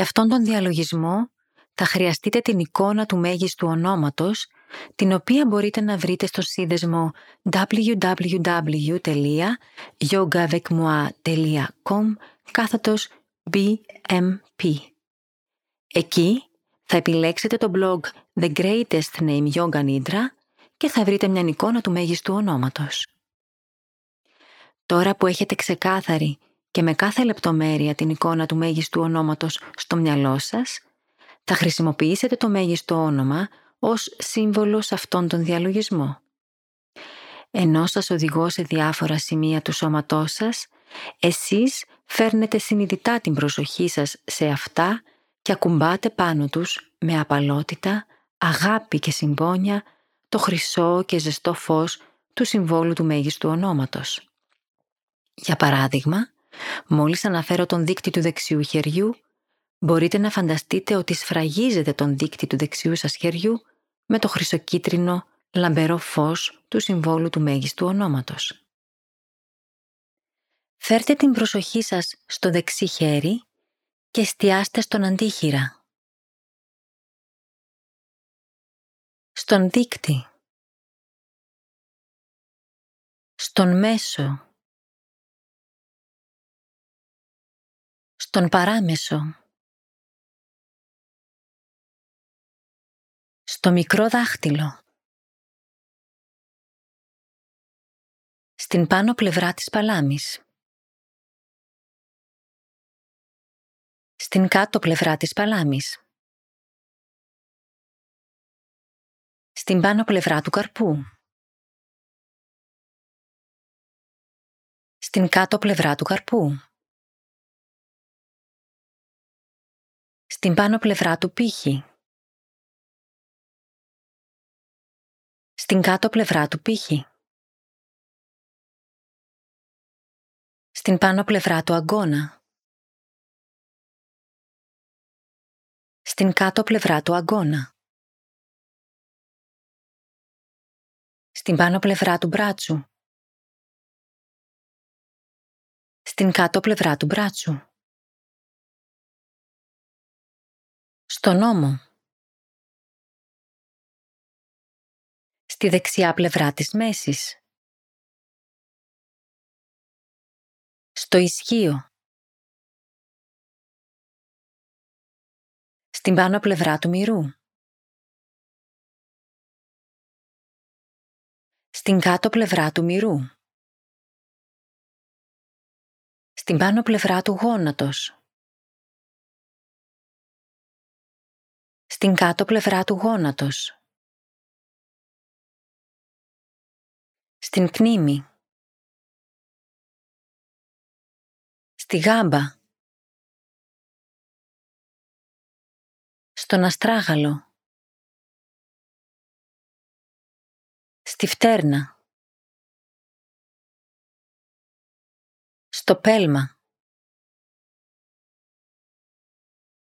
Για αυτόν τον διαλογισμό θα χρειαστείτε την εικόνα του μέγιστου ονόματος, την οποία μπορείτε να βρείτε στο σύνδεσμο www.yogavecmoi.com κάθετος BMP. Εκεί θα επιλέξετε το blog The Greatest Name Yoga Nidra και θα βρείτε μια εικόνα του μέγιστου ονόματος. Τώρα που έχετε ξεκάθαρη και με κάθε λεπτομέρεια την εικόνα του μέγιστου ονόματος στο μυαλό σας, θα χρησιμοποιήσετε το μέγιστο όνομα ως σύμβολο σε αυτόν τον διαλογισμό. Ενώ σας οδηγώ σε διάφορα σημεία του σώματός σας, εσείς φέρνετε συνειδητά την προσοχή σας σε αυτά και ακουμπάτε πάνω τους με απαλότητα, αγάπη και συμπόνια το χρυσό και ζεστό φως του συμβόλου του μέγιστου ονόματος. Για παράδειγμα, μόλις αναφέρω τον δείκτη του δεξιού χεριού, μπορείτε να φανταστείτε ότι σφραγίζετε τον δείκτη του δεξιού σας χεριού με το χρυσοκίτρινο λαμπερό φως του συμβόλου του μέγιστου ονόματος. Φέρτε την προσοχή σας στο δεξί χέρι και εστιάστε στον αντίχειρα. Στον δείκτη. Στον μέσο. Στον παράμεσο. Στο μικρό δάχτυλο. Στην πάνω πλευρά της παλάμης. Στην κάτω πλευρά της παλάμης. Στην πάνω πλευρά του καρπού. Στην κάτω πλευρά του καρπού. Στην πάνω πλευρά του πύχη. Στην κάτω πλευρά του πύχη. Στην πάνω πλευρά του αγκώνα. Στην κάτω πλευρά του αγκώνα. Στην πάνω πλευρά του μπράτσου. Στην κάτω πλευρά του μπράτσου. Στον ώμο. στη δεξιά πλευρά της μέσης. Στο ισχύο. Στην πάνω πλευρά του μυρού. Στην κάτω πλευρά του μυρού. Στην πάνω πλευρά του γόνατος. Στην κάτω πλευρά του γόνατος. στην κνήμη, στη γάμπα, στον αστράγαλο, στη φτέρνα, στο πέλμα,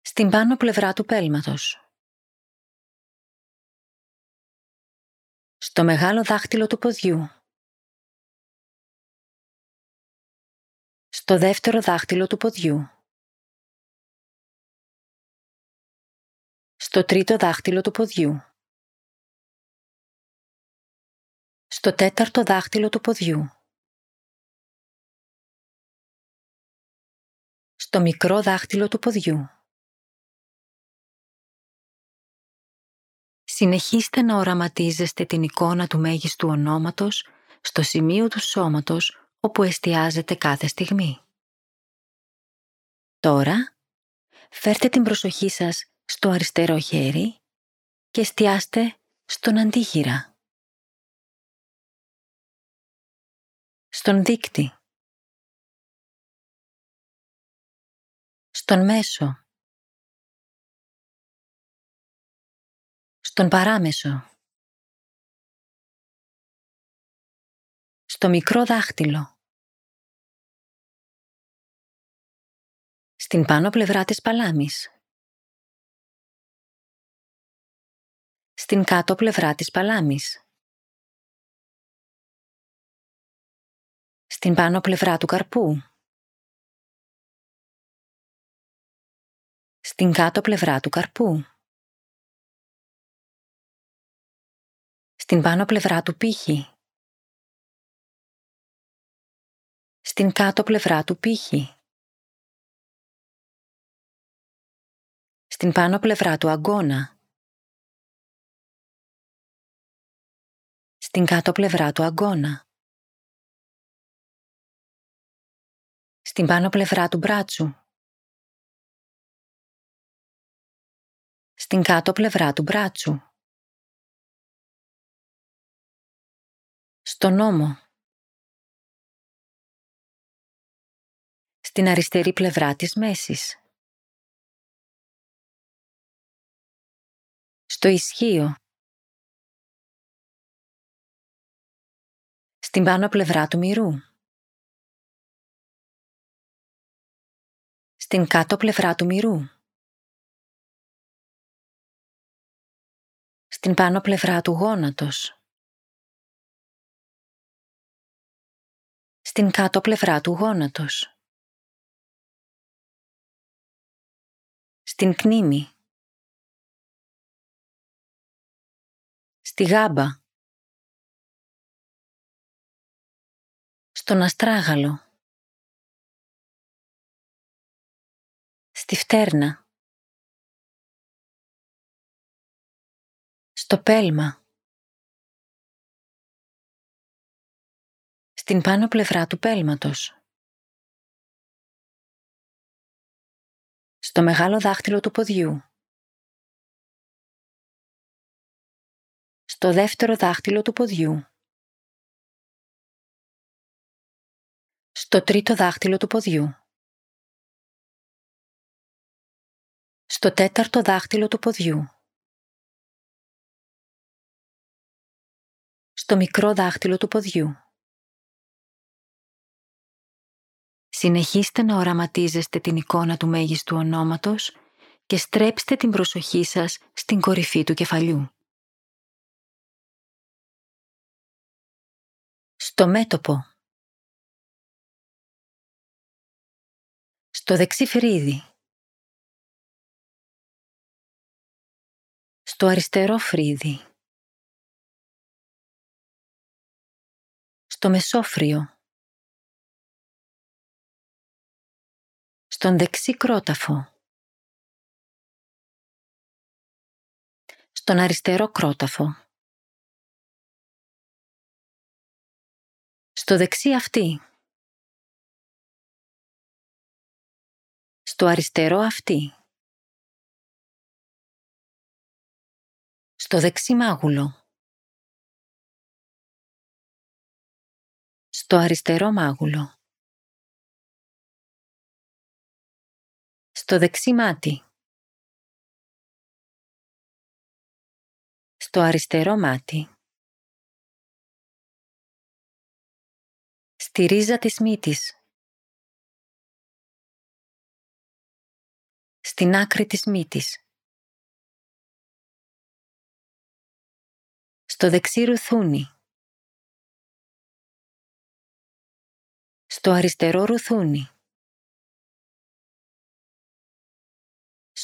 στην πάνω πλευρά του πέλματος. Στο μεγάλο δάχτυλο του ποδιού. Στο δεύτερο δάχτυλο του ποδιού. Στο τρίτο δάχτυλο του ποδιού. Στο τέταρτο δάχτυλο του ποδιού. Στο μικρό δάχτυλο του ποδιού. Συνεχίστε να οραματίζεστε την εικόνα του μέγιστου ονόματος στο σημείο του σώματος όπου εστιάζετε κάθε στιγμή. Τώρα, φέρτε την προσοχή σας στο αριστερό χέρι και εστιάστε στον αντίχειρα. Στον δίκτυ. Στον μέσο. Στον παράμεσο, στο μικρό δάχτυλο, στην πάνω πλευρά της παλάμης, στην κάτω πλευρά της παλάμης, στην πάνω πλευρά του καρπού, Στην κάτω πλευρά του καρπού. Στην πάνω πλευρά του πύχη. Στην κάτω πλευρά του πύχη. Στην πάνω πλευρά του αγκώνα. Στην κάτω πλευρά του αγκώνα. Στην πάνω πλευρά του μπράτσου. Στην κάτω πλευρά του μπράτσου. Στον ώμο. Στην αριστερή πλευρά της μέσης. Στο ισχύο. Στην πάνω πλευρά του μυρού. Στην κάτω πλευρά του μυρού. Στην πάνω πλευρά του γόνατος. Στην κάτω πλευρά του γόνατος. Στην κνήμη. Στη γάμπα. Στον αστράγαλο. Στη φτέρνα. Στο πέλμα. Στην πάνω πλευρά του πέλματος. Στο μεγάλο δάχτυλο του ποδιού. Στο δεύτερο δάχτυλο του ποδιού. Στο τρίτο δάχτυλο του ποδιού. Στο τέταρτο δάχτυλο του ποδιού. Στο μικρό δάχτυλο του ποδιού. Συνεχίστε να οραματίζεστε την εικόνα του μέγιστου ονόματος και στρέψτε την προσοχή σας στην κορυφή του κεφαλιού. Στο μέτωπο. Στο δεξί φρύδι. Στο αριστερό φρύδι. Στο μεσόφριο. Στον δεξί κρόταφο. Στον αριστερό κρόταφο. Στο δεξί αυτή. Στο αριστερό αυτή. Στο δεξί μάγουλο. Στο αριστερό μάγουλο. Στο δεξί μάτι. Στο αριστερό μάτι. Στη ρίζα της μύτης. Στην άκρη της μύτης. Στο δεξί ρουθούνι. Στο αριστερό ρουθούνι.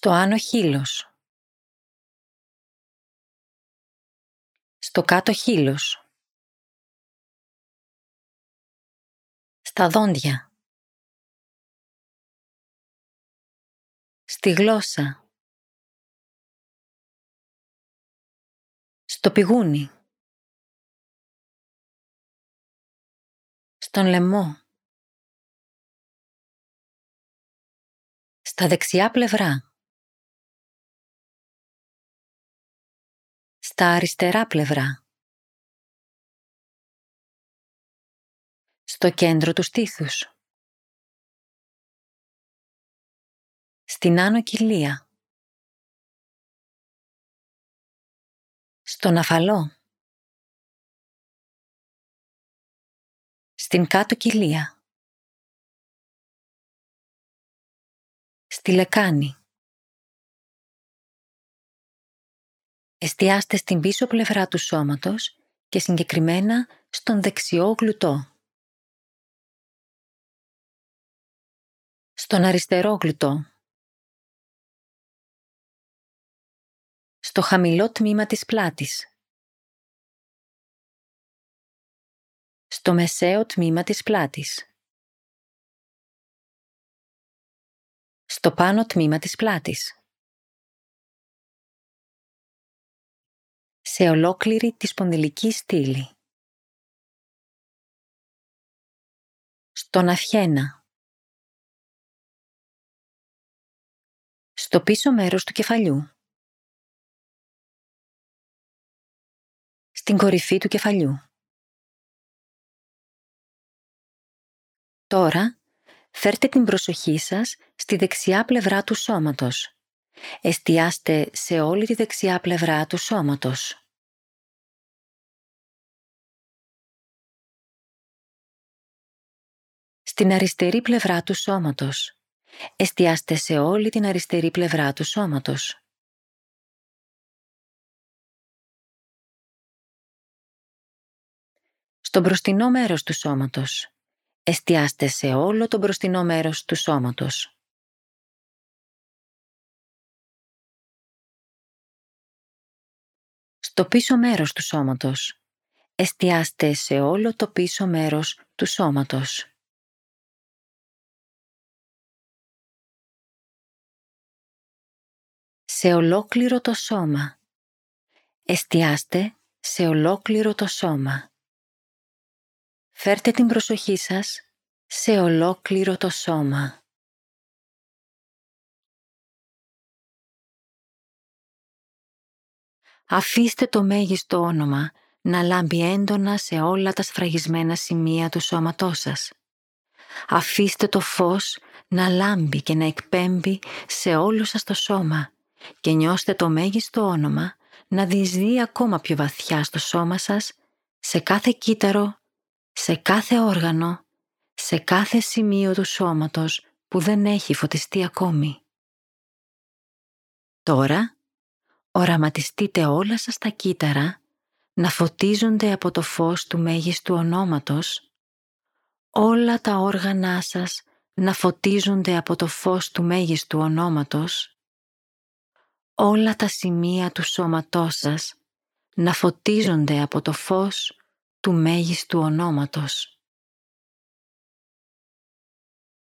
Στο άνω χείλος. Στο κάτω χείλος. Στα δόντια. Στη γλώσσα. Στο πηγούνι. Στον λαιμό. Στα δεξιά πλευρά. Στα αριστερά πλευρά. στο κέντρο του στήθους. Στην άνω κοιλία. Στον αφαλό. Στην κάτω κοιλία. Στη λεκάνη. Εστιάστε στην πίσω πλευρά του σώματος και συγκεκριμένα στον δεξιό γλουτό. στον αριστερό γλουτό. στο χαμηλό τμήμα της πλάτης. Στο μεσαίο τμήμα της πλάτης. Στο πάνω τμήμα της πλάτης. Σε ολόκληρη τη σπονδυλική στήλη. Στον αφιένα. Στο πίσω μέρος του κεφαλιού. Στην κορυφή του κεφαλιού. Τώρα, φέρτε την προσοχή σας στη δεξιά πλευρά του σώματος. Εστιάστε σε όλη τη δεξιά πλευρά του σώματος. Στην αριστερή πλευρά του σώματος. Εστιάστε σε όλη την αριστερή πλευρά του σώματος. Στο μπροστινό μέρος του σώματος. Εστιάστε σε όλο το μπροστινό μέρος του σώματος. Στο πίσω μέρος του σώματος. Εστιάστε σε όλο το πίσω μέρος του σώματος. Σε ολόκληρο το σώμα. Εστιάστε σε ολόκληρο το σώμα. Φέρτε την προσοχή σας σε ολόκληρο το σώμα. Αφήστε το μέγιστο όνομα να λάμπει έντονα σε όλα τα σφραγισμένα σημεία του σώματός σας. Αφήστε το φως να λάμπει και να εκπέμπει σε όλο σας το σώμα και νιώστε το μέγιστο όνομα να διεισδύει ακόμα πιο βαθιά στο σώμα σας, σε κάθε κύτταρο σε κάθε όργανο, σε κάθε σημείο του σώματος που δεν έχει φωτιστεί ακόμη. Τώρα, οραματιστείτε όλα σας τα κύτταρα να φωτίζονται από το φως του μέγιστου ονόματος, όλα τα όργανά σας να φωτίζονται από το φως του μέγιστου ονόματος, όλα τα σημεία του σώματός σας να φωτίζονται από το φως του μέγιστου ονόματος.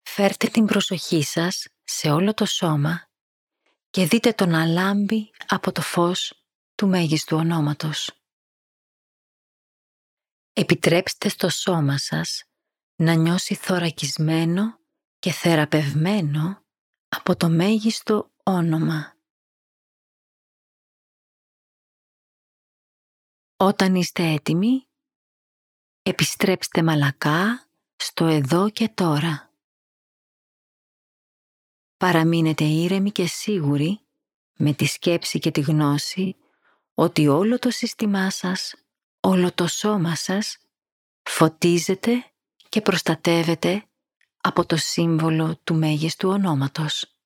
Φέρτε την προσοχή σας σε όλο το σώμα και δείτε τον αλάμπη από το φως του μέγιστου ονόματος. Επιτρέψτε στο σώμα σας να νιώσει θωρακισμένο και θεραπευμένο από το μέγιστο όνομα. Όταν είστε έτοιμοι, Επιστρέψτε μαλακά στο εδώ και τώρα. Παραμείνετε ήρεμοι και σίγουροι με τη σκέψη και τη γνώση ότι όλο το σύστημά σας, όλο το σώμα σας φωτίζεται και προστατεύεται από το σύμβολο του μέγιστου ονόματος.